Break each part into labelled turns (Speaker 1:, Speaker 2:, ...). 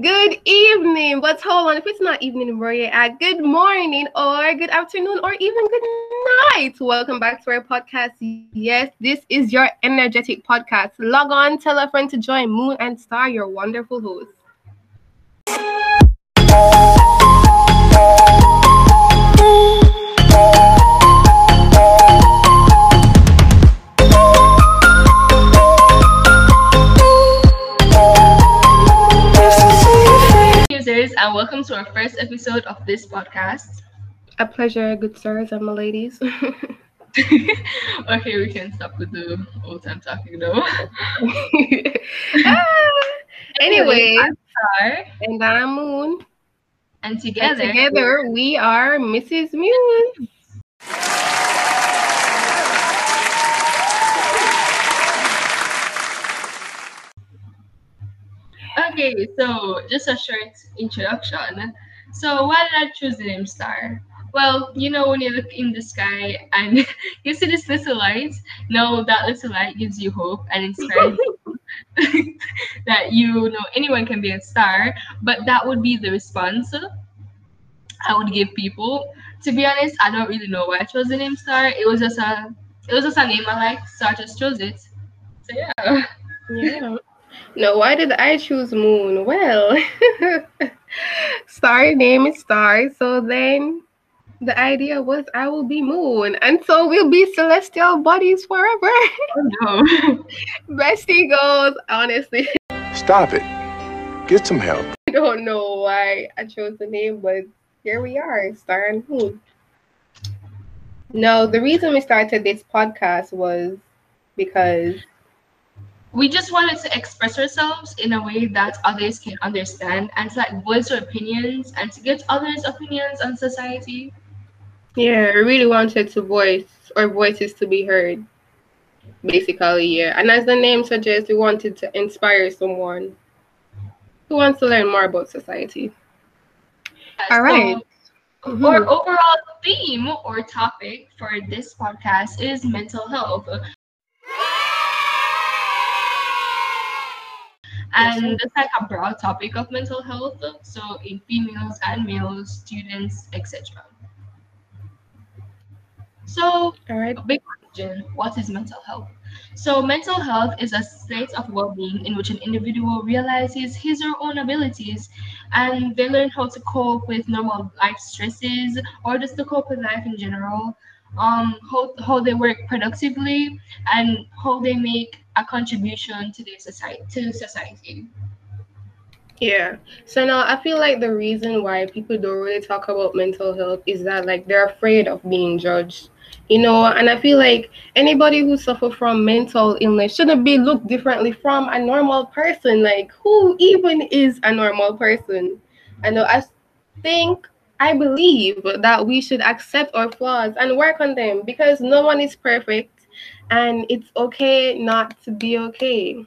Speaker 1: Good evening. But hold on, if it's not evening where you're at, good morning or good afternoon or even good night. Welcome back to our podcast. Yes, this is your energetic podcast. Log on, tell a friend to join Moon and Star, your wonderful host.
Speaker 2: And welcome to our first episode of this podcast.
Speaker 1: A pleasure, good sirs and my ladies.
Speaker 2: okay, we can stop with the old time talking though.
Speaker 1: Ah, anyway,
Speaker 2: I'm Star,
Speaker 1: and I'm Moon.
Speaker 2: and
Speaker 1: And
Speaker 2: together,
Speaker 1: together we are Mrs. Muse.
Speaker 2: Okay, so just a short introduction. So why did I choose the name Star? Well, you know when you look in the sky and you see this little light, no, that little light gives you hope and inspires you that you know anyone can be a star, but that would be the response I would give people. To be honest, I don't really know why I chose the name Star. It was just a it was just a name I liked, so I just chose it. So yeah.
Speaker 1: Yeah. No, why did I choose Moon? Well, Star name is Star, so then the idea was I will be Moon, and so we'll be celestial bodies forever.
Speaker 2: Oh, no.
Speaker 1: Bestie goes, honestly,
Speaker 3: Stop it. Get some help.
Speaker 1: I don't know why I chose the name, but here we are, Star and Moon. No, the reason we started this podcast was because
Speaker 2: we just wanted to express ourselves in a way that others can understand and to like voice our opinions and to get others' opinions on society.
Speaker 1: Yeah, I really wanted to voice our voices to be heard. Basically, yeah. And as the name suggests, we wanted to inspire someone who wants to learn more about society. All
Speaker 2: So,
Speaker 1: right.
Speaker 2: Our
Speaker 1: Mhm.
Speaker 2: overall theme or topic for this podcast is mental health. And it's like a broad topic of mental health, so in females and males, students, etc. So,
Speaker 1: All right.
Speaker 2: A big question what is mental health? So, mental health is a state of well being in which an individual realizes his or her own abilities and they learn how to cope with normal life stresses or just to cope with life in general, um, how, how they work productively, and how they make a contribution to the society. To society.
Speaker 1: Yeah. So now I feel like the reason why people don't really talk about mental health is that like they're afraid of being judged. You know, and I feel like anybody who suffer from mental illness shouldn't be looked differently from a normal person. Like who even is a normal person? I know I think I believe that we should accept our flaws and work on them because no one is perfect and it's okay not to be okay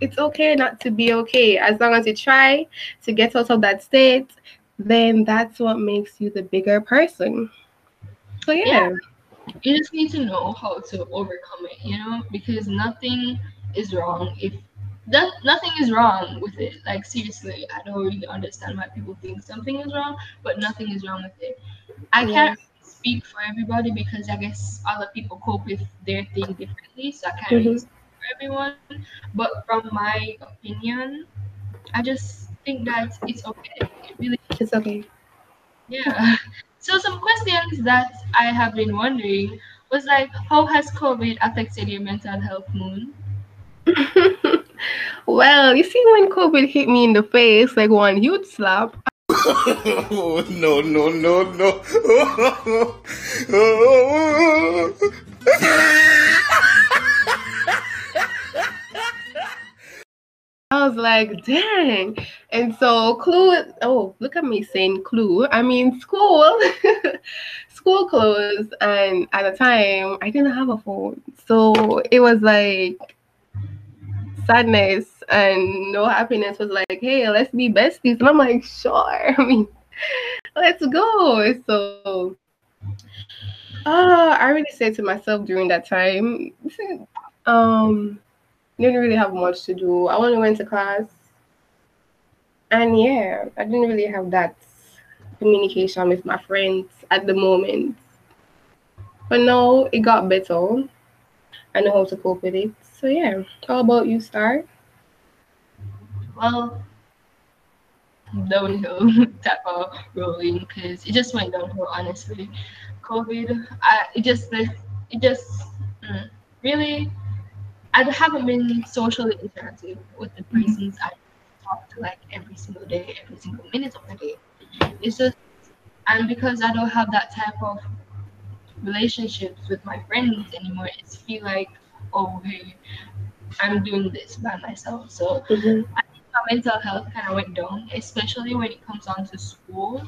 Speaker 1: it's okay not to be okay as long as you try to get out of that state then that's what makes you the bigger person so yeah,
Speaker 2: You just need to know how to overcome it, you know, because nothing is wrong if that nothing is wrong with it. Like seriously, I don't really understand why people think something is wrong, but nothing is wrong with it. I
Speaker 1: Yeah.
Speaker 2: can't speak for everybody because I guess other people cope with their thing differently, so I can't really
Speaker 1: Mhm.
Speaker 2: speak for everyone. But from my opinion, I just think that it's okay. It really
Speaker 1: it's okay
Speaker 2: yeah. So some questions that I have been wondering was like, how has COVID affected your mental health, Moon?
Speaker 1: well you see when covid hit me in the face like one huge slap
Speaker 3: no, no, no, no.
Speaker 1: I was like, dang. And so Clue, oh, look at me saying Clue. I mean school. school closed and at the time I didn't have a phone. So it was like sadness and no happiness was like, hey, let's be besties. And I'm like, sure. I mean, let's go. So uh, I really said to myself during that time, um, didn't really have much to do. I only went to class And yeah, I didn't really have that communication with my friends at the moment. But now it got better. I know how to cope with it. So yeah. How about you, Star?
Speaker 2: Well, downhill type of rolling because it just went downhill honestly. COVID, I it just it just mm, really I haven't been socially interactive with the
Speaker 1: Mm-hmm.
Speaker 2: persons I talk to like every single day, every single minute of the day. It's just and because I don't have that type of relationships with my friends anymore, it's feel like oh hey, I'm doing this by myself. So
Speaker 1: Mhm.
Speaker 2: My mental health kind of went down, especially when it comes on to school,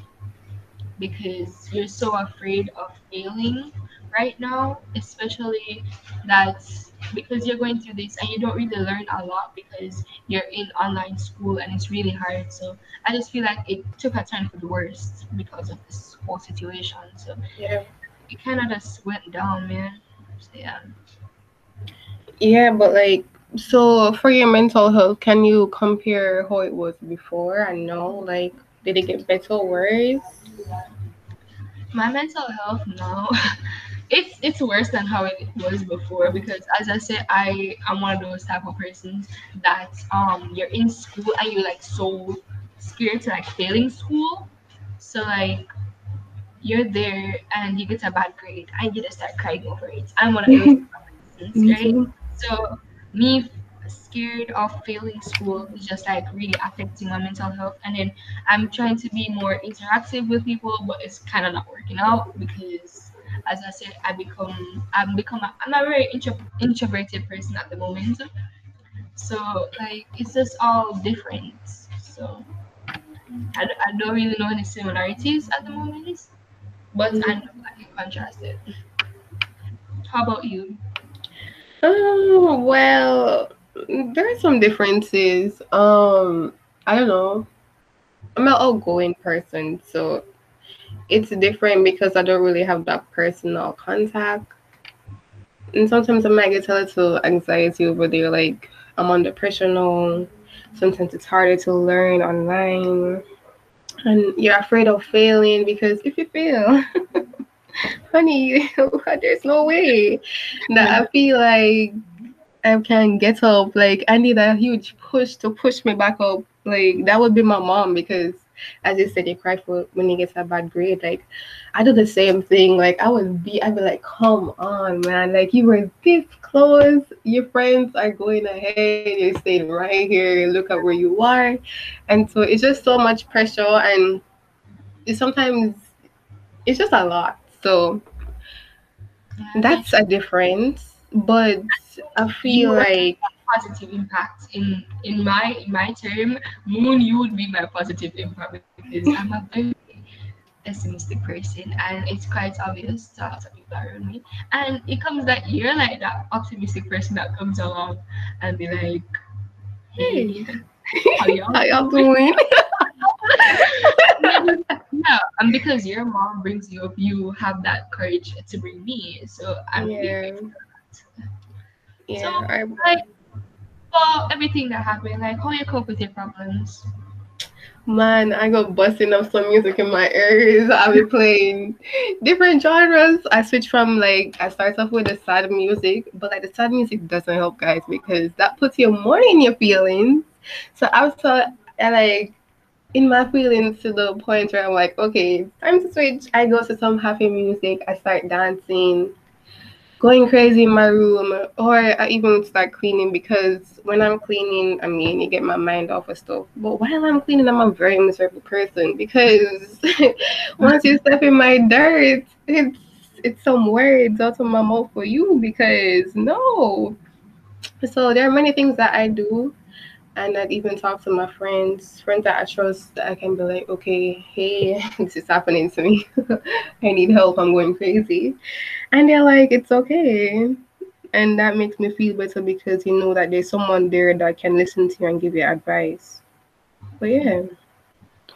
Speaker 2: because you're so afraid of failing right now, especially that because you're going through this and you don't really learn a lot because you're in online school and it's really hard. So I just feel like it took a turn for the worst because of this whole situation. So
Speaker 1: Yeah.
Speaker 2: it kind of just went down, man. So, yeah.
Speaker 1: Yeah, but like, so for your mental health, can you compare how it was before and now? Like, did it get better or worse?
Speaker 2: my mental health now it's it's worse than how it was before because as i said i i'm one of those type of persons that um you're in school and you're like so scared to like failing school so like you're there and you get a bad grade and you just start crying over it i'm one of those persons, right so me scared of failing school is just like really affecting my mental health. And then I'm trying to be more interactive with people, but it's kind of not working out because, as I said, I become I'm become a, I'm a very intro, introverted person at the moment. So like it's just all different. So I, I don't really know any similarities at the moment, but I know I can contrast it. How about you?
Speaker 1: Oh, well, there are some differences. Um, I don't know. I'm an outgoing person, so it's different because I don't really have that personal contact. And sometimes I might get a little anxiety over there, like I'm under pressure now. Sometimes it's harder to learn online. And you're afraid of failing because if you fail, honey, there's no way that I feel like I can get up. Like I need a huge push to push me back up. Like that would be my mom because as you said, you cry for when you get a bad grade. Like I do the same thing. Like I would be I'd be like, come on, man. Like you were this close. Your friends are going ahead, you're staying right here. Look at where you are. And so it's just so much pressure and it's sometimes it's just a lot. So that's a difference. But I feel like
Speaker 2: positive impact in in my in my term moon you would be my positive impact because i'm a very pessimistic person and it's quite obvious to a lot of people around me and it comes that you're like that optimistic person that comes along and be like hey how y'all
Speaker 1: how y'all doing?
Speaker 2: yeah and because your mom brings you up you have that courage to bring me so i'm really
Speaker 1: yeah.
Speaker 2: grateful
Speaker 1: Yeah.
Speaker 2: So,
Speaker 1: I-
Speaker 2: like for everything that happened like how you cope with your problems
Speaker 1: Man, I go busting up some music in my ears. I'll be playing different genres. I switch from like I start off with the sad music, but like the sad music doesn't help guys because that puts you more in your feelings. So I was so I like in my feelings to the point where I'm like, okay, time to switch. I go to some happy music. I start dancing, going crazy in my room, or I even start cleaning because when I'm cleaning, I mean, you get my mind off of stuff. But while I'm cleaning, I'm a very miserable person because once you step in my dirt, it's it's some words out of my mouth for you because no. So there are many things that I do and I'd even talk to my friends, friends that I trust that I can be like, okay, hey, this is happening to me. I need help. I'm going crazy. And they're like, it's okay. And that makes me feel better because you know that there's someone there that can listen to you and give you advice. But yeah.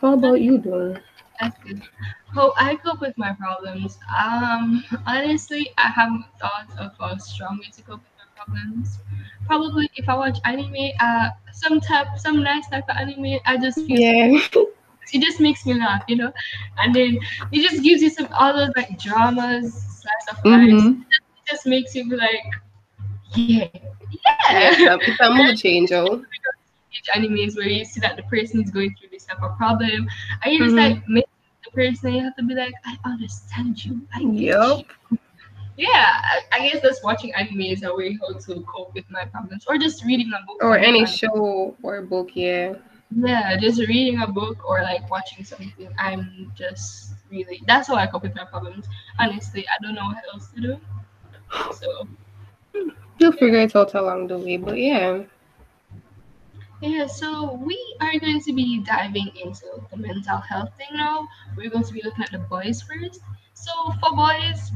Speaker 1: How about you doing?
Speaker 2: That's good. How I cope with my problems. Um, honestly, I haven't thought of a strong way to cope problems. Probably if I watch anime, uh, some type, some nice type of anime, I just feel
Speaker 1: Yeah.
Speaker 2: it just makes me laugh, you know. And then it just gives you some all those like dramas, slice of life.
Speaker 1: Mhm.
Speaker 2: It just makes you be like, yeah,
Speaker 1: Yeah,
Speaker 2: yeah.
Speaker 1: it's a- mood changer.
Speaker 2: animes where you see that the person is going through this type of problem, and you just
Speaker 1: Mhm.
Speaker 2: like make the person. You have to be like, I understand you. I
Speaker 1: Yup.
Speaker 2: you." Yeah, I, I guess just watching anime is a way how to cope with my problems, or just reading a book.
Speaker 1: Or any show or book, yeah.
Speaker 2: Yeah, just reading a book or like watching something. I'm just really that's how I cope with my problems. Honestly, I don't know what else to do. So
Speaker 1: You'll figure it out along the way, but yeah.
Speaker 2: yeah, so we are going to be diving into the mental health thing now. We're going to be looking at the boys first. So for boys,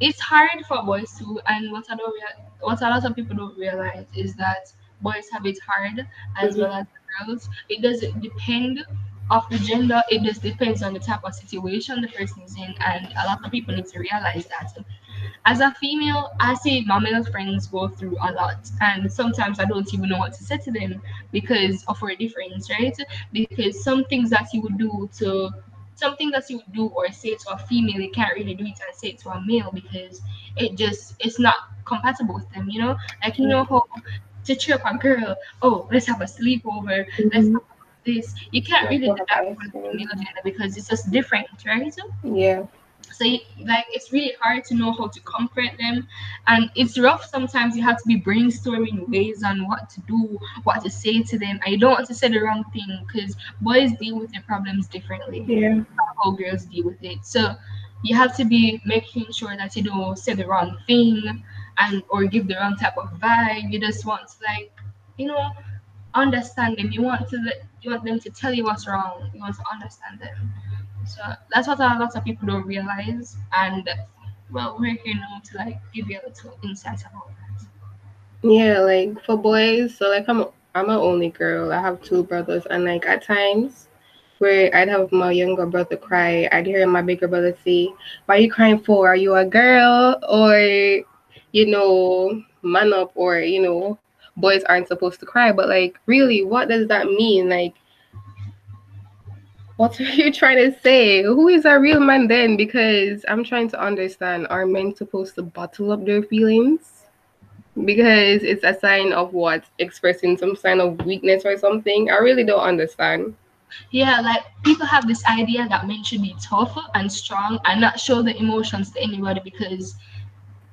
Speaker 2: it's hard for boys too, and what I don't rea- what a lot of people don't realize is that boys have it hard as
Speaker 1: Mhm.
Speaker 2: well as girls. It doesn't depend of the gender. It just depends on the type of situation the person is in, and a lot of people need to realize that. As a female, I see my male friends go through a lot, and sometimes I don't even know what to say to them because of our difference, right? Because some things that you would do to something that you do or say to a female, you can't really do it and say it to a male because it just it's not compatible with them, you know? Like you know how to cheer up a girl, oh, let's have a sleepover, let's
Speaker 1: Mhm.
Speaker 2: have this. You can't
Speaker 1: Yeah,
Speaker 2: really do that for the male gender because it's just different, right?
Speaker 1: Yeah.
Speaker 2: So like it's really hard to know how to comfort them, and it's rough. Sometimes you have to be brainstorming ways on what to do, what to say to them, I don't want to say the wrong thing because boys deal with their problems differently
Speaker 1: Yeah.
Speaker 2: how girls deal with it. So you have to be making sure that you don't say the wrong thing and or give the wrong type of vibe. You just want to like, you know, understand them. You want to let, you want them to tell you what's wrong. You want to understand them. So that's what a lot of people don't realize. And well, we're here now to like give you a little insight about that.
Speaker 1: Yeah, like for boys, so like I'm I'm an only girl. I have two brothers, and like at times where I'd have my younger brother cry, I'd hear my bigger brother say, "Why are you crying for? Are you a girl or you know man up or you know boys aren't supposed to cry?" But like really, what does that mean? Like what are you trying to say? Who is a real man then? Because I'm trying to understand. Are men supposed to bottle up their feelings? because it's a sign of what expressing some sign of weakness or something i really don't understand
Speaker 2: Yeah, like people have this idea that men should be tough and strong and not show the emotions to anybody because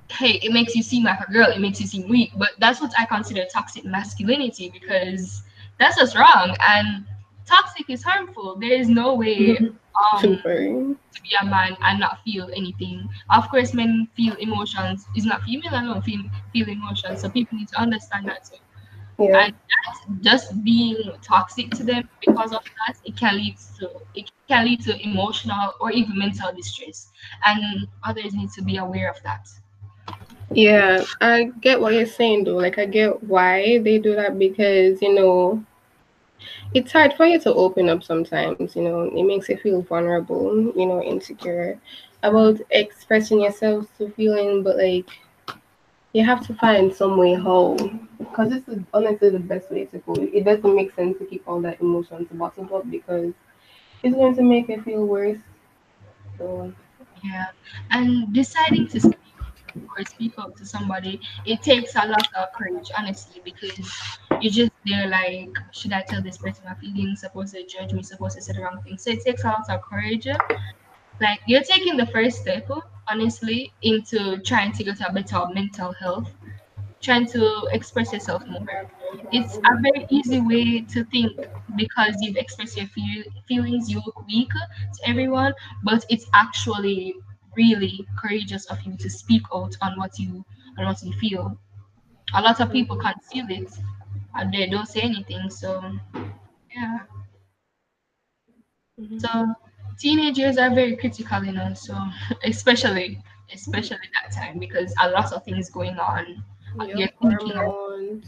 Speaker 2: hey, it makes you seem like a girl, it makes you seem weak. But that's what I consider toxic masculinity because that's just wrong. And toxic is harmful. There is no way um to be a man and not feel anything. Of course, men feel emotions. It's not female alone feel feel emotions. So people need to understand that too.
Speaker 1: yeah
Speaker 2: And just being toxic to them because of that, it can lead to it can lead to emotional or even mental distress. And others need to be aware of that.
Speaker 1: yeah i get what you're saying though like i get why they do that because you know it's hard for you to open up sometimes you know it makes you feel vulnerable you know insecure about expressing yourself to feeling but like you have to find some way how because this is honestly the best way to go it doesn't make sense to keep all that emotions bottled up because it's going to make you feel worse so
Speaker 2: Yeah. And deciding to or speak up to somebody, it takes a lot of courage, honestly, because you're just there like, should I tell this person my feelings? Supposed to judge me, supposed to say the wrong thing. So it takes a lot of courage. Like you're taking the first step, honestly, into trying to get a better mental health, trying to express yourself more. It's a very easy way to think because you've expressed your feel, feelings, you look weak to everyone, but it's actually really courageous of you to speak out on what you on what you feel. A lot of people conceal it and they don't say anything. So yeah. Mm-hmm. So teenagers are very critical, you know. So especially especially that time because a lot of things going on.
Speaker 1: Yep,
Speaker 2: You're thinking of-
Speaker 1: hormones,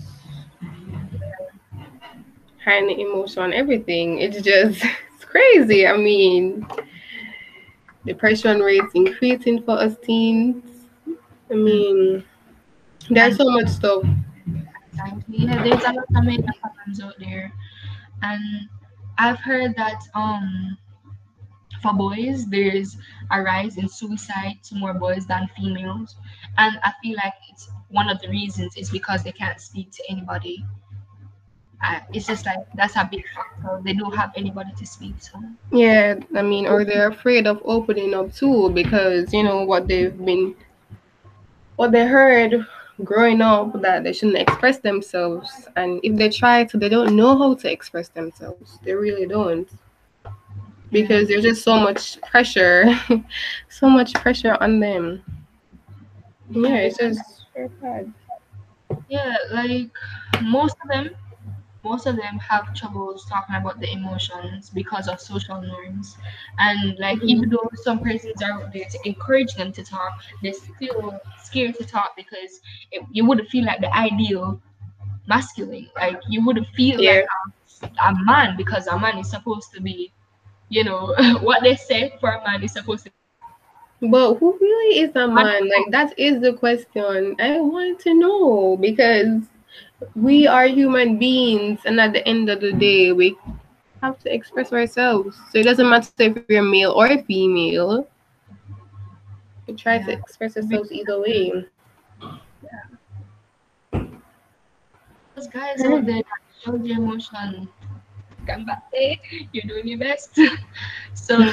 Speaker 1: high emotion, everything. It's just it's crazy. I mean, depression rates increasing for us teens. I mean, There's so much stuff.
Speaker 2: Yeah, there's a lot of mental problems out there, and I've heard that um for boys there's a rise in suicide to more boys than females, and I feel like it's one of the reasons is because they can't speak to anybody. Uh, it's just like that's a big factor. They don't have anybody to speak to.
Speaker 1: Yeah, I mean, or they're afraid of opening up too because you know what they've been, what they heard growing up that they shouldn't express themselves, and if they try to, they don't know how to express themselves. They really don't because there's just so much pressure, so much pressure on them. Yeah, it's just very bad.
Speaker 2: Yeah, like most of them, most of them have troubles talking about the emotions because of social norms, and like
Speaker 1: Mhm.
Speaker 2: even though some persons are out there to encourage them to talk, they're still scared to talk because it, you wouldn't feel like the ideal masculine. Like you wouldn't feel
Speaker 1: Yeah.
Speaker 2: like a, a man because a man is supposed to be, you know, what they say for a man is supposed to. Be.
Speaker 1: But who really is a man? Like that is the question I want to know because we are human beings, and at the end of the day, we have to express ourselves. So it doesn't matter if you're male or female. We try to express ourselves either way.
Speaker 2: Those guys out there show the emotion. Gambate, eh? you're doing your best. so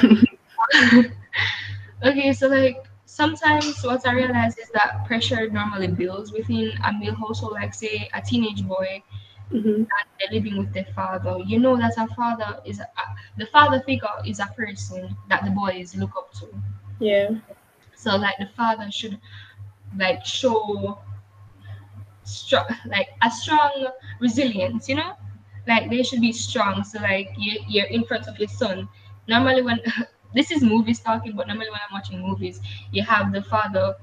Speaker 2: okay, so like sometimes what I realize is that pressure normally builds within a male household, like say a teenage boy
Speaker 1: hmm
Speaker 2: and they're living with their father. You know that a father is a, the father figure is a person that the boys look up to.
Speaker 1: Yeah.
Speaker 2: So like the father should like show strong like a strong resilience, you know? Like they should be strong. So like you you're in front of your son. Normally when this is movies talking, but normally when I'm watching movies, you have the father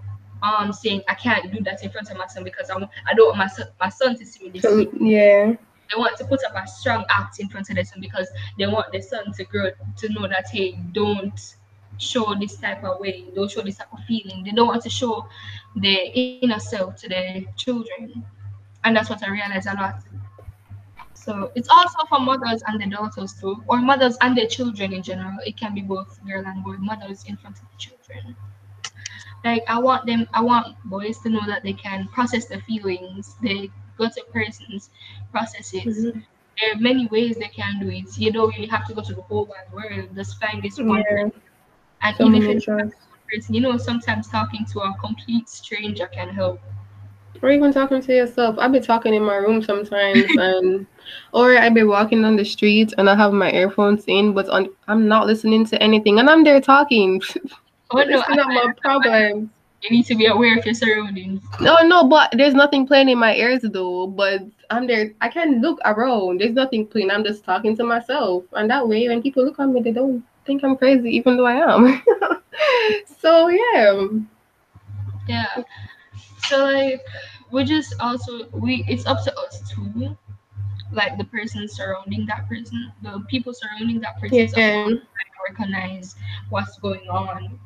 Speaker 2: um saying I can't do that in front of my son because I, I don't want my son my son to see me this way
Speaker 1: yeah.
Speaker 2: they want to put up a strong act in front of their son because they want their son to grow to know that hey, don't show this type of way, don't show this type of feeling. They don't want to show their inner self to their children. And that's what I realize a lot. So it's also for mothers and their daughters too, or mothers and their children in general. It can be both girl and boy, mothers in front of the children. Like I want them I want boys to know that they can process their feelings. They go to persons, process it
Speaker 1: Mhm.
Speaker 2: there are many ways they can do it. You don't really have to go to the whole wide world. Just find this one
Speaker 1: Yeah.
Speaker 2: And
Speaker 1: So
Speaker 2: even if it's person, you know, sometimes talking to a complete stranger can help.
Speaker 1: Or even talking to yourself. I've been talking in my room sometimes, and or I've been walking on the street and I have my earphones in, but on, I'm not listening to anything, and I'm there talking.
Speaker 2: Oh no,
Speaker 1: it's not my problem.
Speaker 2: you need to be aware of your surroundings.
Speaker 1: No, no, but there's nothing playing in my ears though. But I'm there. I can look around. There's nothing playing. I'm just talking to myself, and that way, when people look at me, they don't think I'm crazy, even though I am. so yeah.
Speaker 2: Yeah. So like we just also we it's up to us too. Like the person surrounding that person, the people surrounding that person to
Speaker 1: Yeah.
Speaker 2: to recognize what's going on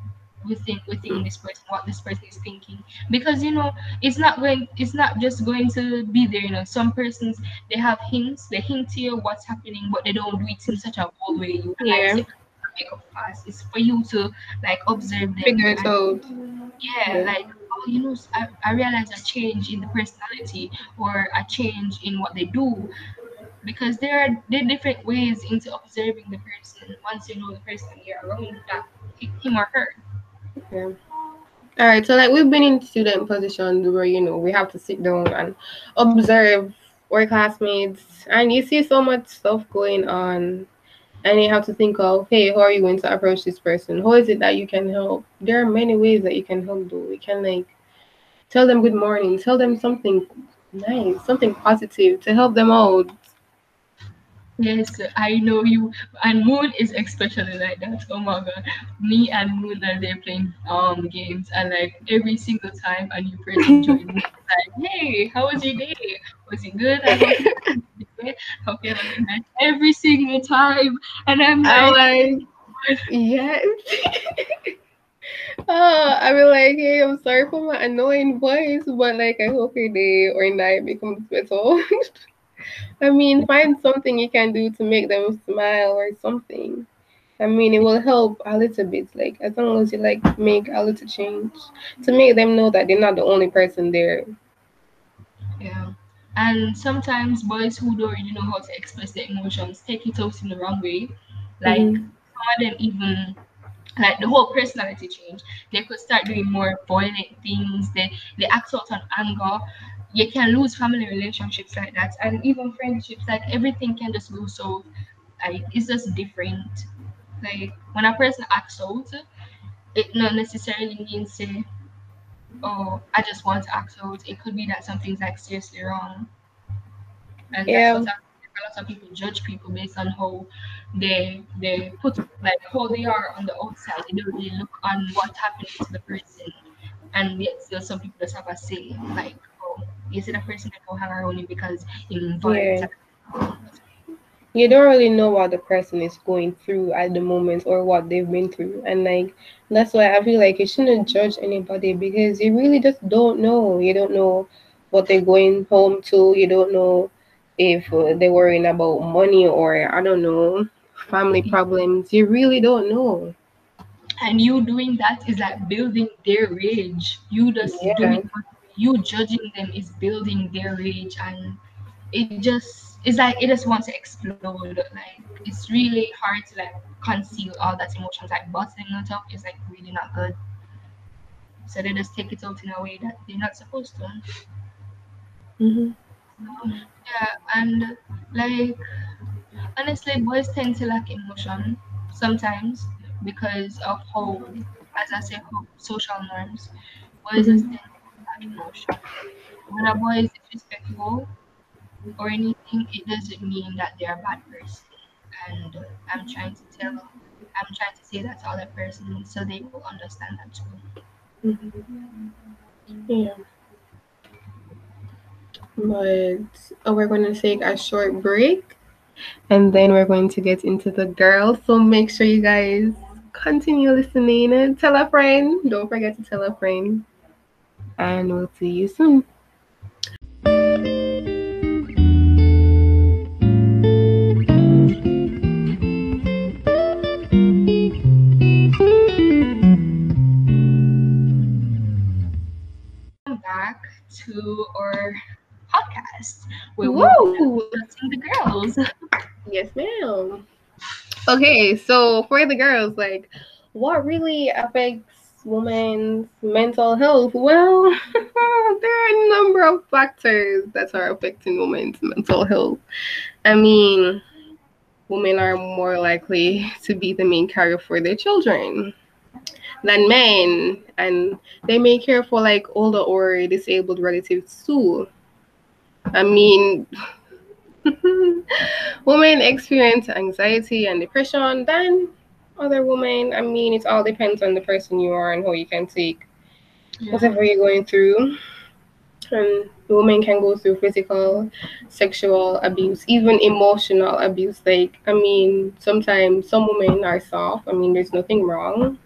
Speaker 2: within within this person, what this person is thinking. Because you know, it's not going it's not just going to be there, you know. Some persons they have hints, they hint to you what's happening, but they don't do it in such a bold way. You like,
Speaker 1: Yeah.
Speaker 2: say, make up. It's for you to like observe them
Speaker 1: Figure it out.
Speaker 2: yeah,
Speaker 1: Yeah.
Speaker 2: like you know, I, I realize a change in the personality or a change in what they do because there are there different ways into observing the person once you know the person you're around that hi- him or her.
Speaker 1: Yeah. All right. So like we've been in student positions where you know we have to sit down and observe our classmates, and you see so much stuff going on, and you have to think of, hey, how are you going to approach this person? How is it that you can help? There are many ways that you can help. Though we can like tell them good morning, tell them something nice, something positive to help them out.
Speaker 2: Yes, I know you. And Moon is especially like that. Oh my god, me and Moon are there playing um games, and like every single time a new person joins, me, like, hey, how was your day? Was it good? I hope you had a good day. Hope you had a good night. Every single time, and I'm
Speaker 1: I'm
Speaker 2: like,
Speaker 1: like, yes. Uh, I be like, hey, I'm sorry for my annoying voice, but like, I hope your day or night becomes better. I mean, find something you can do to make them smile or something. I mean, it will help a little bit, like as long as you like make a little change to make them know that they're not the only person there.
Speaker 2: Yeah. And sometimes boys who don't really know how to express their emotions take it out in the wrong way. Like
Speaker 1: Mhm.
Speaker 2: some of them even like the whole personality change. They could start doing more violent things. They they act out on anger. You can lose family relationships like that, and even friendships. Like everything can just go so. Like it's just different. Like when a person acts out, it not necessarily means say, "Oh, I just want to act out." It could be that something's like seriously wrong, and
Speaker 1: Yeah.
Speaker 2: that's what a lot of people judge people based on how they they put like how they are on the outside. They don't really look on what happened to the person, and yet still some people just have a say like, "Oh, you see that person that don't hang around you because you invite."
Speaker 1: Yeah. You don't really know what the person is going through at the moment or what they've been through, and like that's why I feel like you shouldn't judge anybody because you really just don't know. You don't know what they're going home to. You don't know if they're worrying about money or I don't know family problems. You really don't know.
Speaker 2: and you doing that is like building their rage you just
Speaker 1: Yeah.
Speaker 2: doing you judging them is building their rage and it just it's like it just wants to explode like it's really hard to like conceal all that emotions like bottling it up is like really not good so they just take it out in a way that they're not supposed to
Speaker 1: hmm
Speaker 2: yeah and like honestly boys tend to lack emotion sometimes because of how as i say how social norms. Boys just mm-hmm. tend to lack emotion. When a boy is disrespectful or anything it doesn't mean that they're a bad person. And i'm trying to tell i'm trying to say that to other persons so they will understand that too. Mm-hmm.
Speaker 1: Yeah. But uh, we're going to take a short break and then we're going to get into the girls. So make sure you guys continue listening and tell a friend. Don't forget to tell a friend. And we'll see you soon.
Speaker 2: Back to our podcast where
Speaker 1: Woo!
Speaker 2: discussing the girls
Speaker 1: Yes, ma'am. Okay, so for the girls, like, what really affects women's mental health? Well, there are a number of factors that are affecting women's mental health. I mean, women are more likely to be the main caregiver for their children than men, and they may care for like older or disabled relatives too. I mean, women experience anxiety and depression than other women. I mean, it all depends on the person you are and how you can take whatever you're going through. Um, and women can go through physical, sexual abuse, even emotional abuse. Like, I mean, sometimes some women are soft. I mean, there's nothing wrong.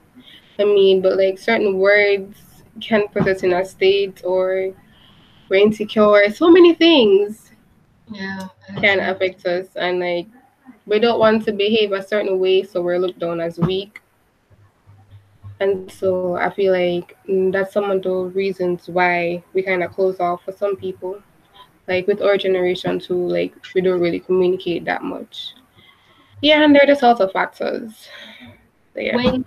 Speaker 1: I mean, but like certain words can put us in a state or we're insecure. So many things
Speaker 2: yeah.
Speaker 1: can affect us. And like we don't want to behave a certain way so we're looked down as weak. And so i feel like that's some of the reasons why we kind of close off for some people. Like with our generation too like we don't really communicate that much. Yeah and there are just also factors. So, yeah.
Speaker 2: When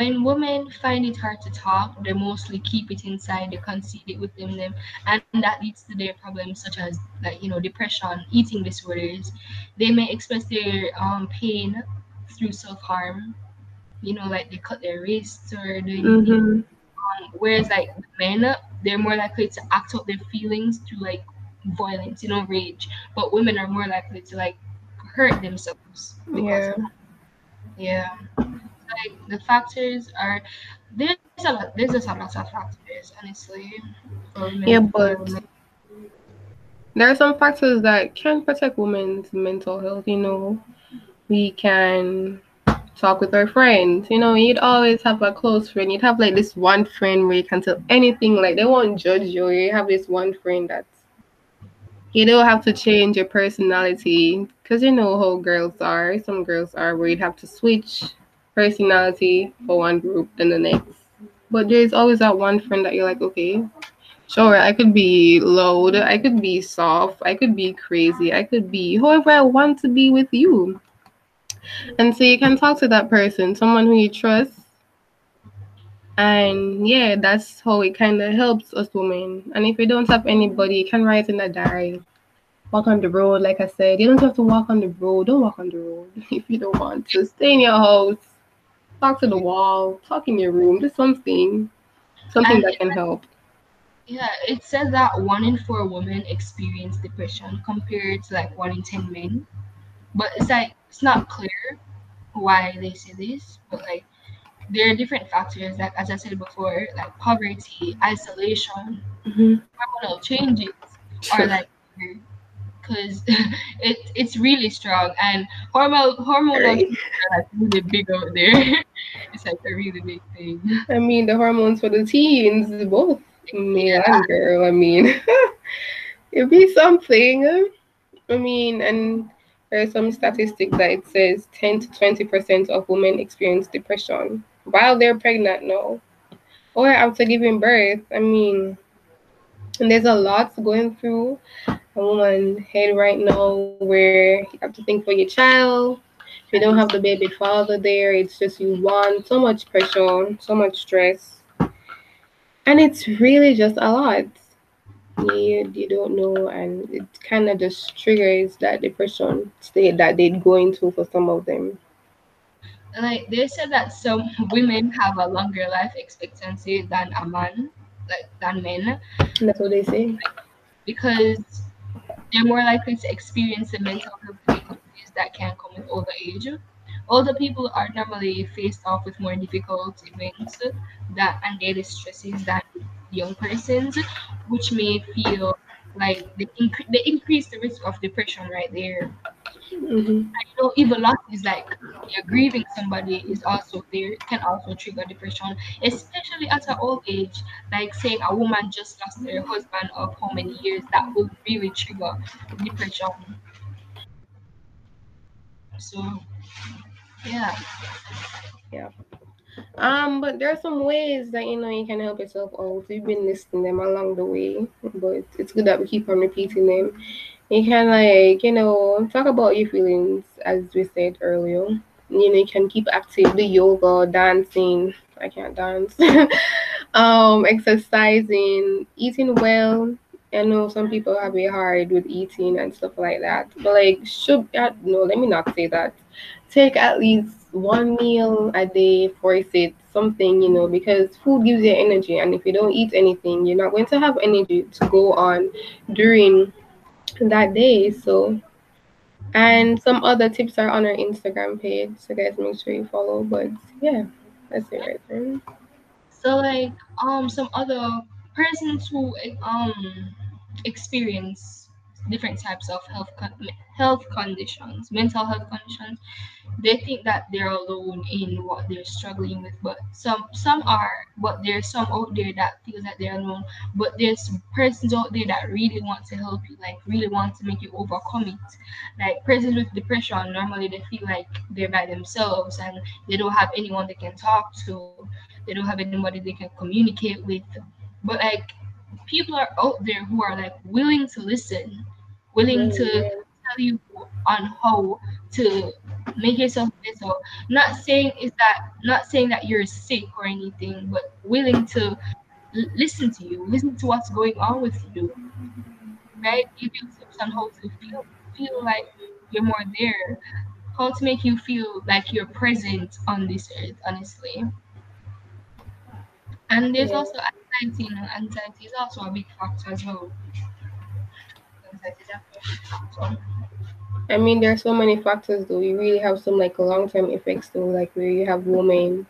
Speaker 2: when women find it hard to talk, they mostly keep it inside, they conceal it within them, and that leads to their problems such as like you know depression, eating disorders. They may express their um pain through self harm, you know, like they cut their wrists or they,
Speaker 1: Mhm.
Speaker 2: whereas like men, they're more likely to act out their feelings through like violence, you know, rage. But women are more likely to like hurt themselves.
Speaker 1: yeah
Speaker 2: yeah. Like the factors are there's a lot there's just a lot of factors, honestly.
Speaker 1: Yeah, but-
Speaker 2: women.
Speaker 1: there are some factors that can protect women's mental health you know we can talk with our friends. You know, you'd always have a close friend. You'd have like this one friend where you can tell anything, like they won't judge you. You have this one friend that's you don't have to change your personality because you know how girls are. Some girls are where you'd have to switch personality for one group than the next. But there's always that one friend that you're like, okay, sure, I could be loud, I could be soft, I could be crazy, I could be whoever I want to be with you. And so you can talk to that person, someone who you trust. And yeah, that's how it kind of helps us women. And if you don't have anybody, you can write in a diary. Walk on the road, like I said. You don't have to walk on the road. Don't walk on the road if you don't want to. Stay in your house. Talk to the wall. Talk in your room. Do something. Something
Speaker 2: And
Speaker 1: that can help.
Speaker 2: Yeah, it says that one in four women experience depression compared to like one in ten men. But it's like it's not clear why they say this, but like there are different factors, like as I said before, like poverty, isolation,
Speaker 1: Mhm.
Speaker 2: hormonal changes, or like because it it's really strong and hormonal hormonal
Speaker 1: Right.
Speaker 2: really big over there. it's like a really big thing.
Speaker 1: I mean, the hormones for the teens, both male
Speaker 2: Yeah.
Speaker 1: and girl. I mean, it'd be something. I mean, and there's some statistics that it says 10 to 20% of women experience depression while they're pregnant now or after giving birth. I mean, and there's a lot going through a woman's head right now where you have to think for your child. If you don't have the baby father there, it's just you want so much pressure, so much stress. And it's really just a lot. You, you don't know, and it kind of just triggers that depression state that they're going through for some of them.
Speaker 2: like they said that some women have a longer life expectancy than a man like than men
Speaker 1: And that's what they say.
Speaker 2: because they're more likely to experience the mental health difficulties that can come with older age older people are normally faced off with more difficult events that and daily stresses than young persons which may feel like they, incre- they increase the risk of depression right there
Speaker 1: hmm
Speaker 2: you know, even loss is like you're grieving somebody is also there can also trigger depression, especially at an old age. Like saying a woman just lost her husband of how many years, that will really trigger depression. So yeah. yeah.
Speaker 1: Um, but there are some ways that you know you can help yourself out. We've been listing them along the way, but it's good that we keep on repeating them. You can like, you know, talk about your feelings as we said earlier. You know, you can keep active, do yoga, dancing. I can't dance. um, exercising, eating well. I know some people have it hard with eating and stuff like that. But like should uh, no, let me not say that. Take at least one meal a day, force it, something, you know, because food gives you energy and if you don't eat anything, you're not going to have energy to go on during that day. So and some other tips are on our Instagram page. So guys make sure you follow. But yeah, that's it right there.
Speaker 2: So like um some other persons who um experience different types of health con- health conditions, mental health conditions, they think that they're alone in what they're struggling with. But some some are, but there's some out there that feels that they're alone. But there's persons out there that really want to help you, like really want to make you overcome it. Like persons with depression, normally they feel like they're by themselves and they don't have anyone they can talk to. They don't have anybody they can communicate with. But like people are out there who are like willing to listen, willing to tell you on how to make yourself better. Not saying is that not saying that you're sick or anything, but willing to l- listen to you, listen to what's going on with you, right? Give you tips on how to feel feel like you're more there, how to make you feel like you're present on this earth, honestly. And there's
Speaker 1: Yeah.
Speaker 2: also anxiety, you know, anxiety is also a big factor as well.
Speaker 1: I mean, there are so many factors though. You really have some like long term effects though, like where you have women,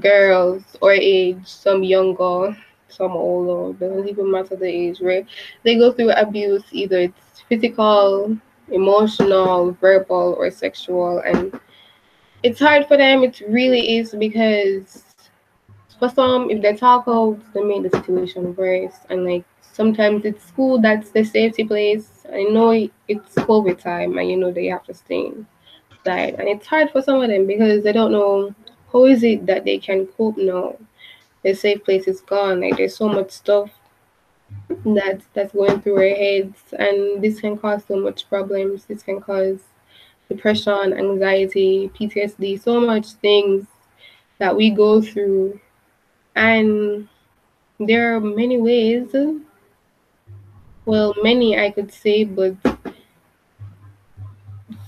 Speaker 1: girls, or age, some younger, some older. Doesn't even matter the age, right? They go through abuse, either it's physical, emotional, verbal, or sexual, and it's hard for them. It really is because for some, if they talk out, they make the situation worse. And like sometimes it's school that's the safety place. I know it's COVID time, and you know they have to stay inside, and it's hard for some of them because they don't know how is it that they can cope now. The safe place is gone. Like there's so much stuff that that's going through our heads, and this can cause so much problems. This can cause depression, anxiety, PTSD, so much things that we go through. And there are many ways, well, many I could say, but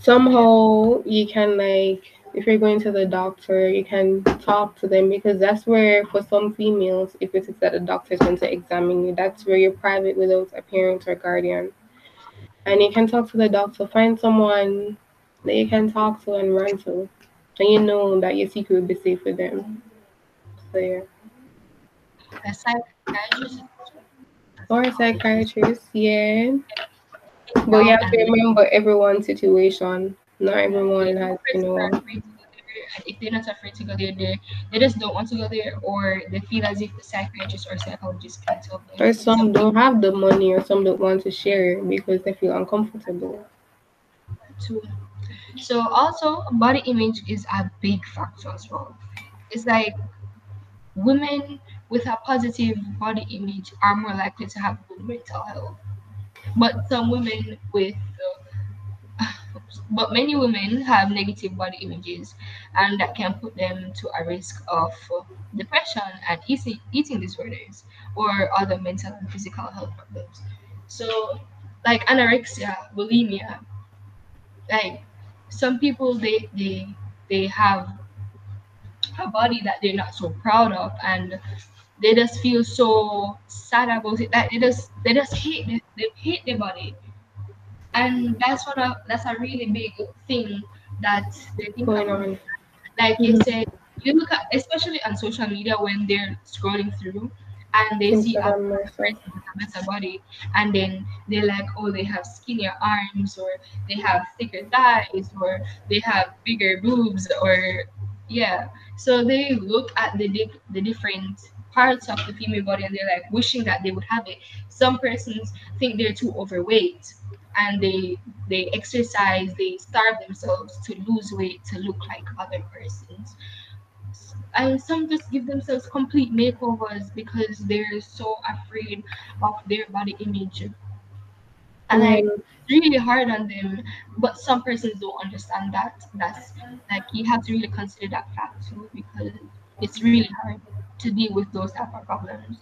Speaker 1: somehow you can like if you're going to the doctor, you can talk to them because that's where, for some females, if it is that a doctor is going to examine you, that's where you're private without a parent or guardian. And you can talk to the doctor, find someone that you can talk to and run to. And you know that your secret will be safe with them. So, yeah.
Speaker 2: A psychiatrist.
Speaker 1: Or a psychiatrist, yeah. But you have to remember everyone's situation. Not everyone has, you know.
Speaker 2: If they're not afraid to go there, they they just don't want to go there, or they feel as if the psychiatrist or psychologist can't help them.
Speaker 1: Or some don't have the money, or some don't want to share because they feel uncomfortable.
Speaker 2: Too. So also, body image is a big factor as well. It's like women with a positive body image are more likely to have good mental health, but some women with uh, but many women have negative body images and that can put them to a risk of depression and eating, eating disorders or other mental and physical health problems. So like anorexia bulimia like some people they they they have a body that they're not so proud of and they just feel so sad about it that they just they just hate they, they hate their body and that's what a, that's a really big thing that they think
Speaker 1: Going
Speaker 2: about.
Speaker 1: on.
Speaker 2: Like you mm-hmm. said, you look at especially on social media when they're scrolling through and they see a
Speaker 1: Instagram
Speaker 2: person with a better body and then they're like, oh, they have skinnier arms or they have thicker thighs or they have bigger boobs or yeah. So they look at the the different parts of the female body and they're like wishing that they would have it. Some persons think they're too overweight and they they exercise, they starve themselves to lose weight to look like other persons. And some just give themselves complete makeovers because they're so afraid of their body image. And like
Speaker 1: Mm,
Speaker 2: it's really hard on them. But some persons don't understand that. That's like you have to really consider that fact too because it's really hard to deal with those type of problems.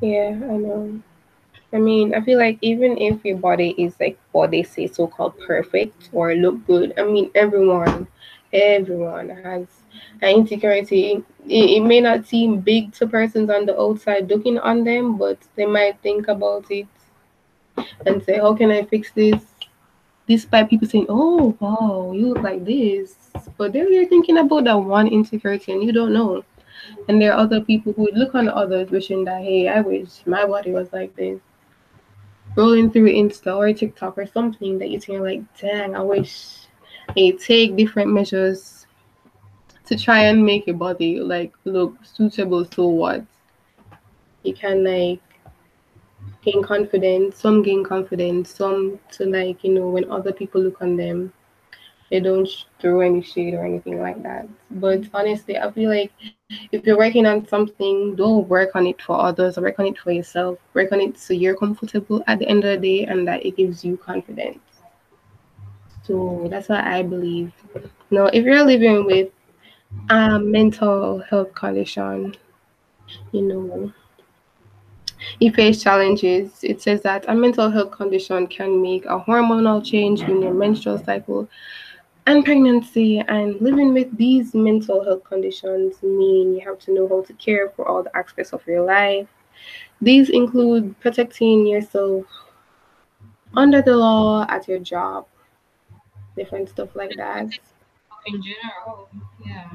Speaker 1: yeah, I know. I mean, I feel like even if your body is like what they say so called perfect or look good, I mean, everyone, everyone has an insecurity. It, it may not seem big to persons on the outside looking on them, but they might think about it and say, How can I fix this? Despite people saying, Oh, wow, you look like this. But they're thinking about that one insecurity and you don't know. And there are other people who look on others wishing that, hey, I wish my body was like this. Rolling through Insta or TikTok or something that you think like, dang, I wish they take different measures to try and make your body like look suitable so what you can like gain confidence some gain confidence some to like you know when other people look on them they don't throw any shade or anything like that but honestly i feel like if you're working on something don't work on it for others. Work on it for yourself. Work on it so you're comfortable at the end of the day and that it gives you confidence. So that's what i believe. Now if you're living with a mental health condition you know you face challenges. It says that a mental health condition can make a hormonal change in your menstrual cycle and pregnancy. And living with these mental health conditions mean you have to know how to care for all the aspects of your life. These include protecting yourself under the law at your job, different stuff like that.
Speaker 2: In general, yeah.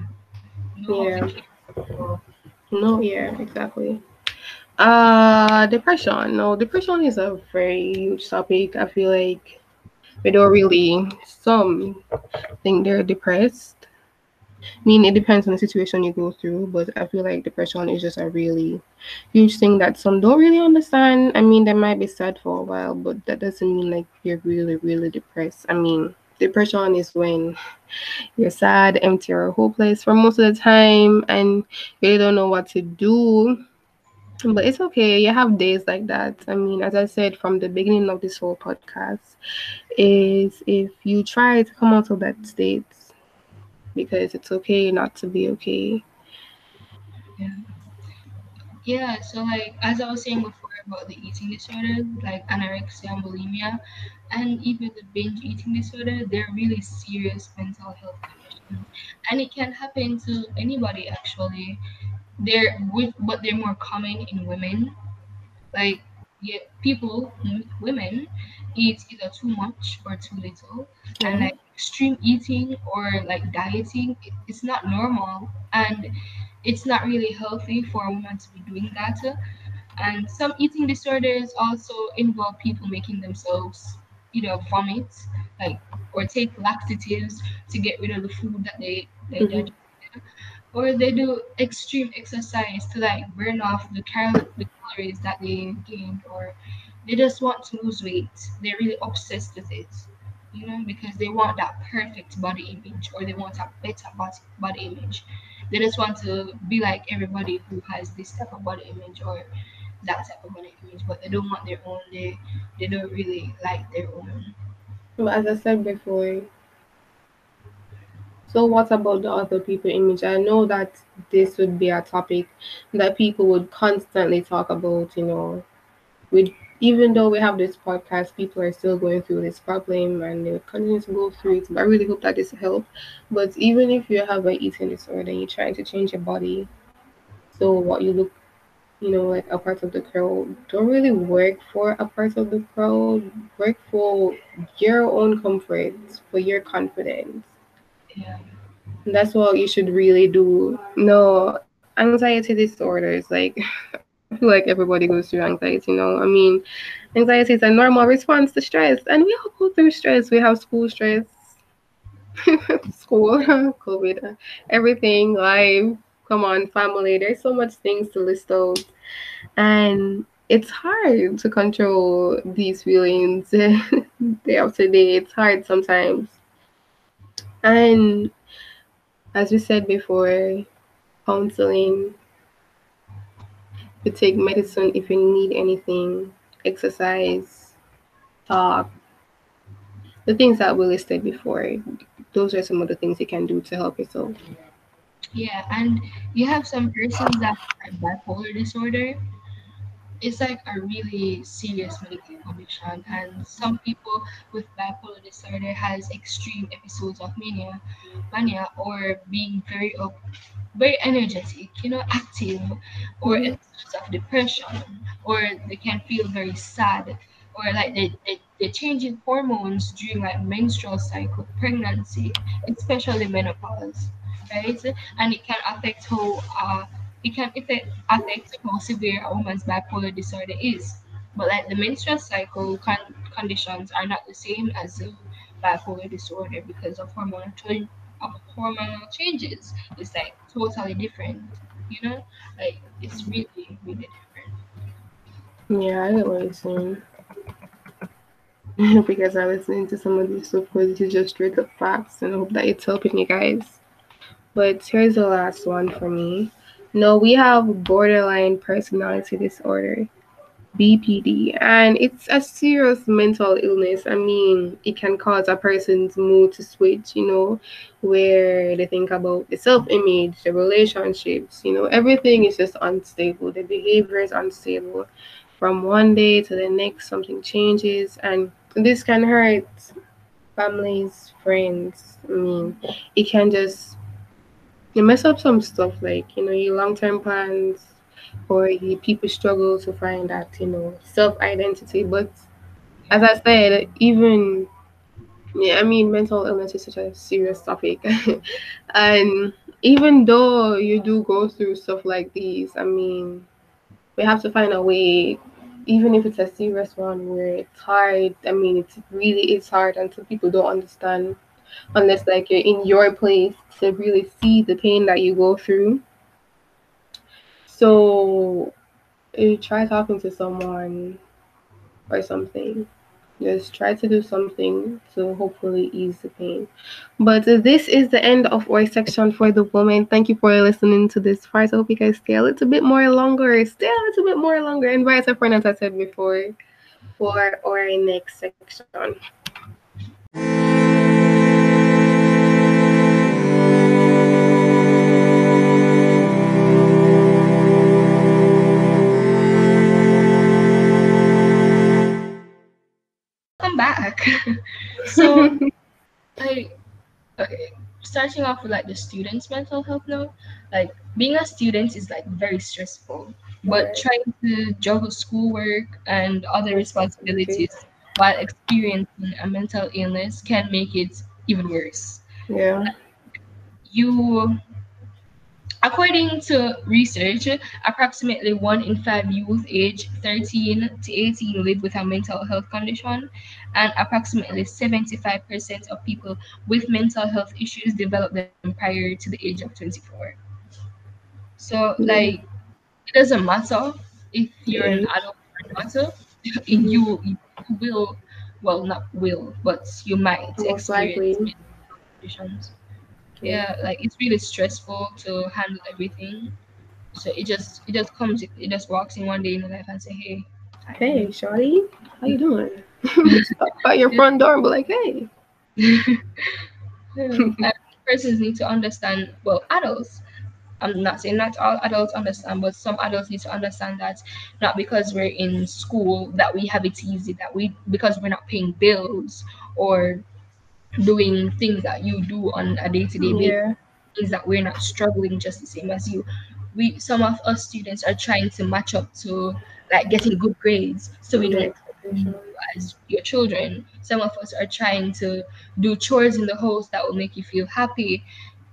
Speaker 2: Know
Speaker 1: Yeah.
Speaker 2: to care for people.
Speaker 1: No, yeah, exactly. Uh, depression. No, depression is a very huge topic. I feel like we don't really some think they're depressed, I mean, it depends on the situation you go through, but I feel like depression is just a really huge thing that some don't really understand. I mean, they might be sad for a while, but that doesn't mean like you're really, really depressed. I mean, depression is when you're sad, empty, or hopeless for most of the time, and you really don't know what to do. But it's okay. You have days like that. I mean, as I said from the beginning of this whole podcast, is if you try to come out of that state because it's okay not to be okay.
Speaker 2: Yeah. Yeah, so like as I was saying before about the eating disorder, like anorexia and bulimia, and even the binge eating disorder, they're really serious mental health conditions, and it can happen to anybody actually. They're with, but they're more common in women. Like yeah, people, women, eat either too much or too little, and like extreme eating or like dieting, it's not normal, and it's not really healthy for a woman to be doing that. And some eating disorders also involve people making themselves either vomit, like or take laxatives to get rid of the food that they they
Speaker 1: Mhm.
Speaker 2: digested, or they do extreme exercise to like burn off the cal- the calories that they gained, or they just want to lose weight. They're really obsessed with it, you know, because they want that perfect body image or they want a better body body image. They just want to be like everybody who has this type of body image or that type of body image, but they don't want their own. They they don't really like their own.
Speaker 1: But as I said before, so what about the other people image? I know that this would be a topic that people would constantly talk about, you know, with even though we have this podcast, people are still going through this problem and they continue to go through it. But I really hope that this help. But even if you have an eating disorder you're trying to change your body, so what you look, you know, like a part of the crowd, don't really work for a part of the crowd. Work for your own comfort, for your confidence.
Speaker 2: Yeah.
Speaker 1: That's what you should really do. No, anxiety disorders, like I feel like everybody goes through anxiety, you know. I mean, anxiety is a normal response to stress, and we all go through stress. We have school stress, school, COVID, everything, life. Come on, family. There's so much things to list out, and it's hard to control these feelings day after day. It's hard sometimes, and as we said before, counseling you take medicine if you need anything, exercise, talk, the things that we listed before. Those are some of the things you can do to help yourself.
Speaker 2: Yeah, and you have some persons that have bipolar disorder. It's like a really serious medical condition, and some people with bipolar disorder has extreme episodes of mania, mania, or being very up, very energetic, you know, active, or
Speaker 1: Mhm.
Speaker 2: episodes of depression, or they can feel very sad, or like they, they, they change in hormones during like menstrual cycle, pregnancy, especially menopause, right? And it can affect how uh it can affect how severe a woman's bipolar disorder is. But like the menstrual cycle con- conditions are not the same as the bipolar disorder because of hormonal of hormonal changes. It's like totally different, you know? Like it's really, really different.
Speaker 1: Yeah, I get what you're saying. because I listening to some of these stuff because this is just straight up facts and I hope that it's helping you guys. But here's the last one for me. No, we have borderline personality disorder, BPD, and it's a serious mental illness. I mean, it can cause a person's mood to switch, you know, where they think about the self image, the relationships, you know, everything is just unstable. The behavior is unstable. From one day to the next, something changes, and this can hurt families, friends. I mean, it can just you mess up some stuff like you know your long-term plans or you, people struggle to find that you know self-identity. But as i said even yeah i mean mental illness is such a serious topic. And even though you do go through stuff like these i mean we have to find a way even if it's a serious one where it's hard i mean it's really is hard and some people don't understand unless like you're in your place to really see the pain that you go through. So you try talking to someone or something. Just try to do something to hopefully ease the pain. But this is the end of our section for the woman. Thank you for listening to this part. I hope you guys stay a little bit more longer. Stay a little bit more longer. Invite a friend, as I said before, for our next section.
Speaker 2: Back. so, like, okay, starting off with like the students' mental health now, like being a student is like very stressful, but right. trying to juggle schoolwork and other responsibilities while experiencing a mental illness can make it even worse.
Speaker 1: Yeah.
Speaker 2: You According to research, approximately one in five youth aged 13 to 18 live with a mental health condition, and approximately 75% of people with mental health issues develop them prior to the age of 24. So, mm-hmm. like, it doesn't matter if you're an adult or not, you, you will, well, not will, but you might Most experience mental conditions yeah like it's really stressful to handle everything. So it just it just comes it just walks in one day in your life and say hey
Speaker 1: hey shorty how you doing? At your front door and be like hey.
Speaker 2: Um, persons need to understand well adults i'm not saying not all adults understand but some adults need to understand that not because we're in school that we have it easy that we because we're not paying bills or doing things that you do on a day-to-day basis is that we're not struggling just the same as you. We some of us students are trying to match up to like getting good grades. So we don't as your children. Some of us are trying to do chores in the house that will make you feel happy.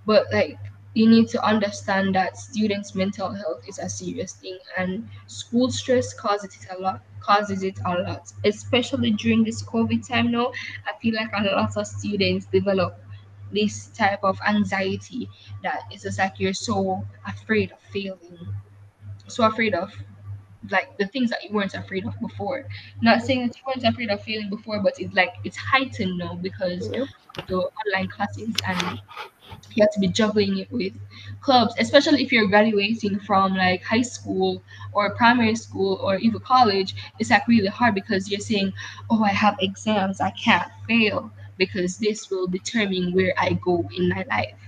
Speaker 2: But like you need to understand that students mental health is a serious thing and school stress causes it a lot causes it a lot, especially during this COVID time now. I feel like a lot of students develop this type of anxiety that it's just like you're so afraid of failing, so afraid of like the things that you weren't afraid of before. Not saying that you weren't afraid of failing before, but it's like it's heightened now because of the online classes and you have to be juggling it with clubs, especially if you're graduating from like high school or primary school or even college. It's like really hard because you're saying, "Oh, I have exams, I can't fail," because this will determine where I go in my life.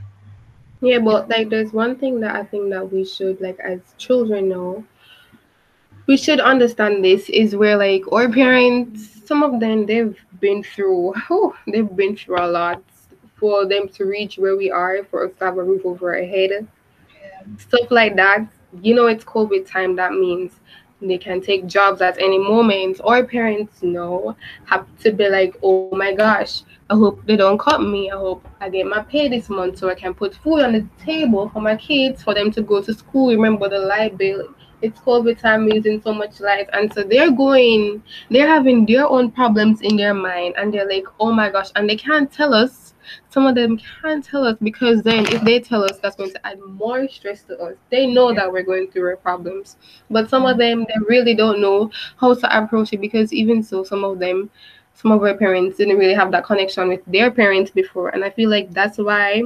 Speaker 1: Yeah, but like there's one thing that I think that we should like as children know. We should understand this is where like our parents, some of them they've been through, oh, they've been through a lot for them to reach where we are, for us to have a roof over our head, stuff like that. You know, it's COVID time. That means they can take jobs at any moment. Or parents know have to be like, oh my gosh, I hope they don't cut me. I hope I get my pay this month so I can put food on the table for my kids for them to go to school. Remember the light bill it's COVID time using so much light. And so they're going, they're having their own problems in their mind. And they're like, oh my gosh. And they can't tell us. Some of them can't tell us because then if they tell us, that's going to add more stress to us. They know that we're going through our problems. But some of them, they really don't know how to approach it because even so, some of them, some of our parents didn't really have that connection with their parents before. And I feel like that's why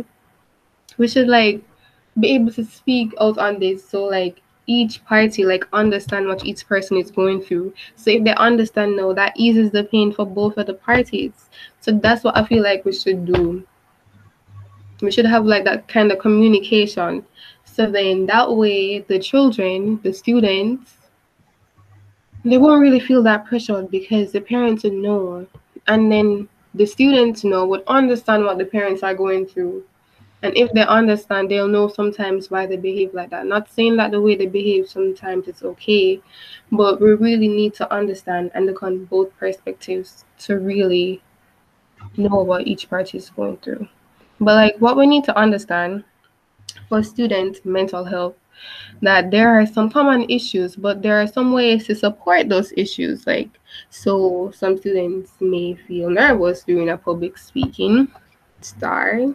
Speaker 1: we should like be able to speak out on this. So like each party like understand what each person is going through. So if they understand now that eases the pain for both of the parties. So that's what i feel like we should do. We should have like that kind of communication. So then that way the children the students they won't really feel that pressure because the parents would know. And then the students know would understand what the parents are going through and if they understand, they'll know sometimes why they behave like that. Not saying that the way they behave sometimes is okay, but we really need to understand and look on both perspectives to really know what each party is going through. But like what we need to understand for students' mental health that there are some common issues, but there are some ways to support those issues. Like, so some students may feel nervous during a public speaking star.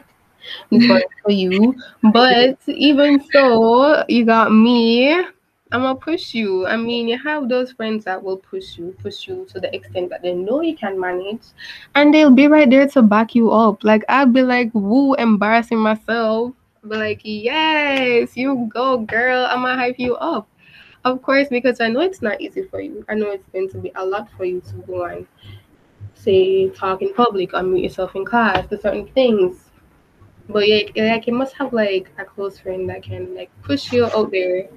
Speaker 1: But for you. But even so, you got me. I'm gonna push you. I mean, you have those friends that will push you, push you to the extent that they know you can manage, and they'll be right there to back you up. Like I'd be like, woo, embarrassing myself. Be like, yes, you go, girl. I'm gonna hype you up. Of course, because I know it's not easy for you. I know it's going to be a lot for you to go and say talk in public, unmute yourself in class, for certain things. But yeah, like you must have like a close friend that can like push you out there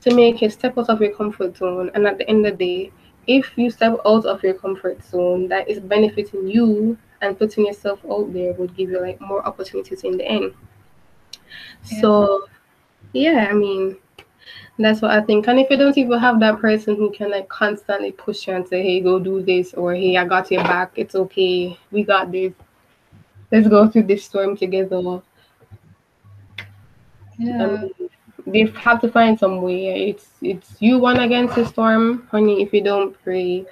Speaker 1: to make you step out of your comfort zone. And at the end of the day, if you step out of your comfort zone, that is benefiting you and putting yourself out there would give you like more opportunities in the end. Yeah. So yeah, I mean that's what I think. And if you don't even have that person who can like constantly push you and say, Hey, go do this or hey, I got your back, it's okay, we got this. Let's go through this storm together. Yeah. Um, they have to find some way. It's it's you one against the storm, honey. If you don't pray,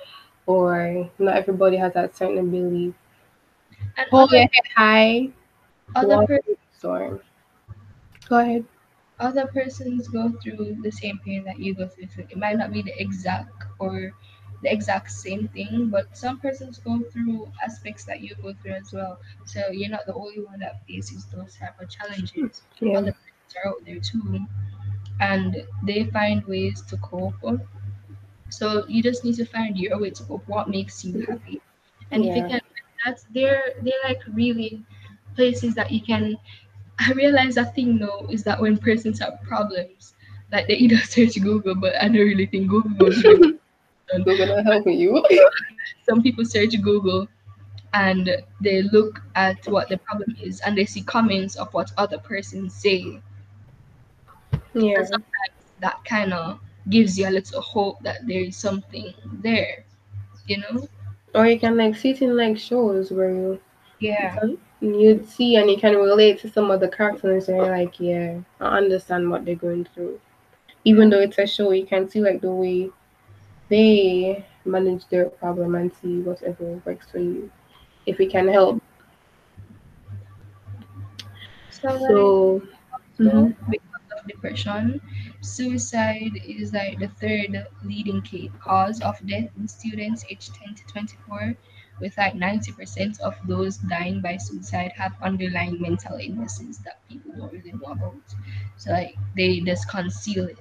Speaker 1: or not everybody has that certain ability. And Hold other, your head high. Other per- storm. Go ahead.
Speaker 2: Other persons go through the same pain that you go through. So it might not be the exact or the exact same thing, but some persons go through aspects that you go through as well. So you're not the only one that faces those type of challenges. Yeah. Other persons are out there too and they find ways to cope. So you just need to find your way to cope. What makes you happy, and yeah. if you can, that's they're they're like really places that you can. I realize that thing though is that when persons have problems, like they either search Google, but I don't really think Google goes.
Speaker 1: Google not helping you.
Speaker 2: Some people search Google and they look at what the problem is and they see comments of what other persons say
Speaker 1: yeah.
Speaker 2: And sometimes that kind of gives you a little hope that there is something there, you know?
Speaker 1: Or you can like sit in like shows where you
Speaker 2: yeah
Speaker 1: you see and you can relate to some of the characters and you're like, yeah, I understand what they're going through. Even though it's a show, you can see like the way they manage their problem and see whatever works for you. If we can help.
Speaker 2: So, so mm-hmm depression. Suicide is like the third leading cause of death in students aged 10 to 24, with like 90% of those dying by suicide have underlying mental illnesses that people don't really know about. So like they just conceal it.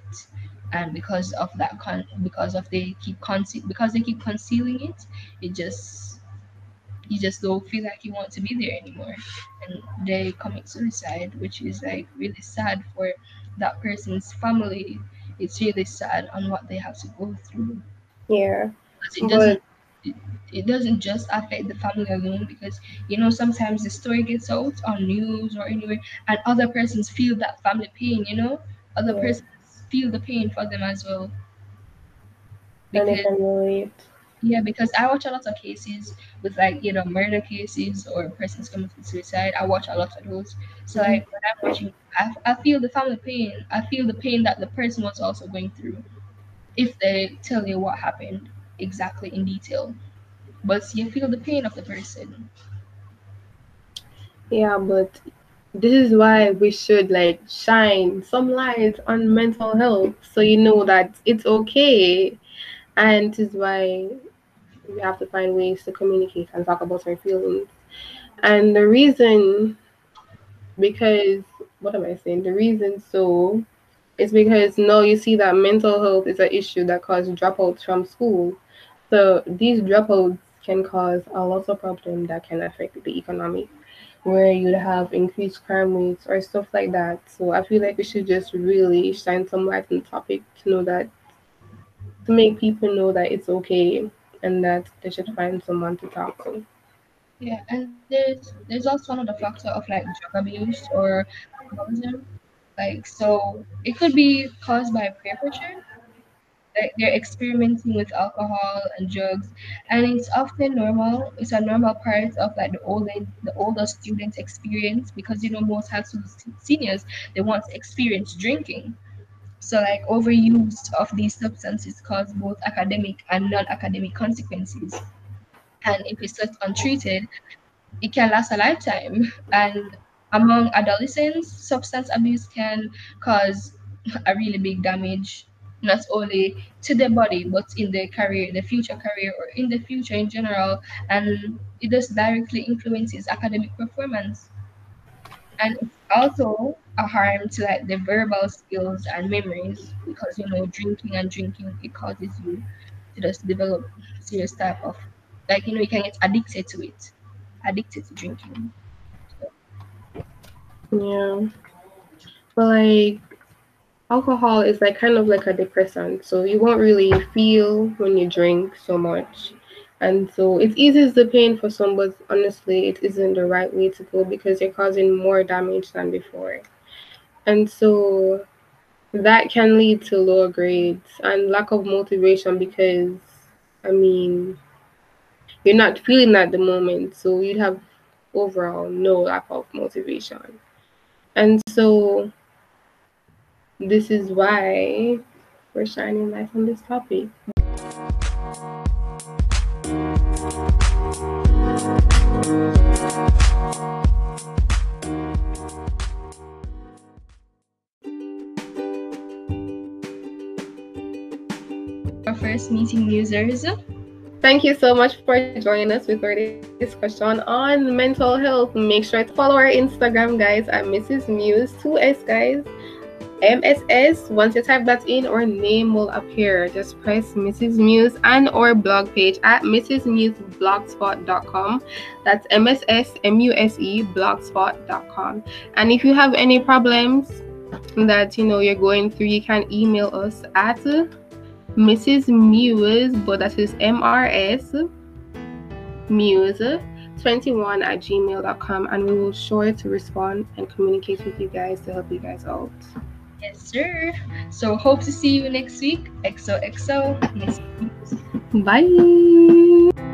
Speaker 2: And because of that, con- because of they keep conceal, because they keep concealing it, it just you just don't feel like you want to be there anymore. And they commit suicide which is like really sad for that person's family. It's really sad on what they have to go through.
Speaker 1: Yeah.
Speaker 2: It doesn't it, it doesn't just affect the family alone because you know sometimes the story gets out on news or anywhere and other persons feel that family pain you know? Other yeah. persons feel the pain for them as well
Speaker 1: because, and they can relate
Speaker 2: yeah, because I watch a lot of cases with like you know murder cases or persons committing suicide. I watch a lot of those. So mm-hmm. like when I'm watching, I, I feel the family pain. I feel the pain that the person was also going through. If they tell you what happened exactly in detail, but you feel the pain of the person.
Speaker 1: Yeah, but this is why we should like shine some light on mental health so you know that it's okay and this is why we have to find ways to communicate and talk about our feelings. And the reason, because, what am I saying? The reason so is because now you see that mental health is an issue that causes dropouts from school. So these dropouts can cause a lot of problems that can affect the economy, where you'd have increased crime rates or stuff like that. So I feel like we should just really shine some light on the topic to know that, to make people know that it's okay and that they should find someone to talk to.
Speaker 2: Yeah, and there's there's also another factor of like drug abuse or alcoholism. Like so it could be caused by peer pressure. They're experimenting with alcohol and drugs and it's often normal. It's a normal part of like the older the older student experience because you know most high school seniors they want to experience drinking. So, like overuse of these substances cause both academic and non-academic consequences. And if it's left untreated, it can last a lifetime. And among adolescents, substance abuse can cause a really big damage, not only to the body, but in the career, the future career, or in the future in general. And it just directly influences academic performance. And it's also a harm to like the verbal skills and memories because you know drinking and drinking it causes you to just develop serious type of like you know you can get addicted to it addicted to drinking
Speaker 1: Yeah. But like alcohol is like kind of like a depressant. So you won't really feel when you drink so much. And so it eases the pain for some, but honestly, it isn't the right way to go because you're causing more damage than before. And so that can lead to lower grades and lack of motivation because, I mean, you're not feeling at the moment. So you'd have overall no lack of motivation. And so this is why we're shining light on this topic.
Speaker 2: our first meeting users
Speaker 1: Thank you so much for joining us with our discussion on mental health. Make sure to follow our Instagram, guys, at Mrs. Muse, 2S, guys. MSS. Once you type that in, our name will appear. Just press Mrs. Muse and our blog page at mrsmuseblogspot.com. That's M-S-S-M-U-S-E blogspot.com. And if you have any problems that you know you're going through, you can email us at Mrs. Muse, but that is MRS Muse 21 at gmail.com and we will sure to respond and communicate with you guys to help you guys out.
Speaker 2: Yes sir. So hope to see you next week. Xoxo
Speaker 1: Bye.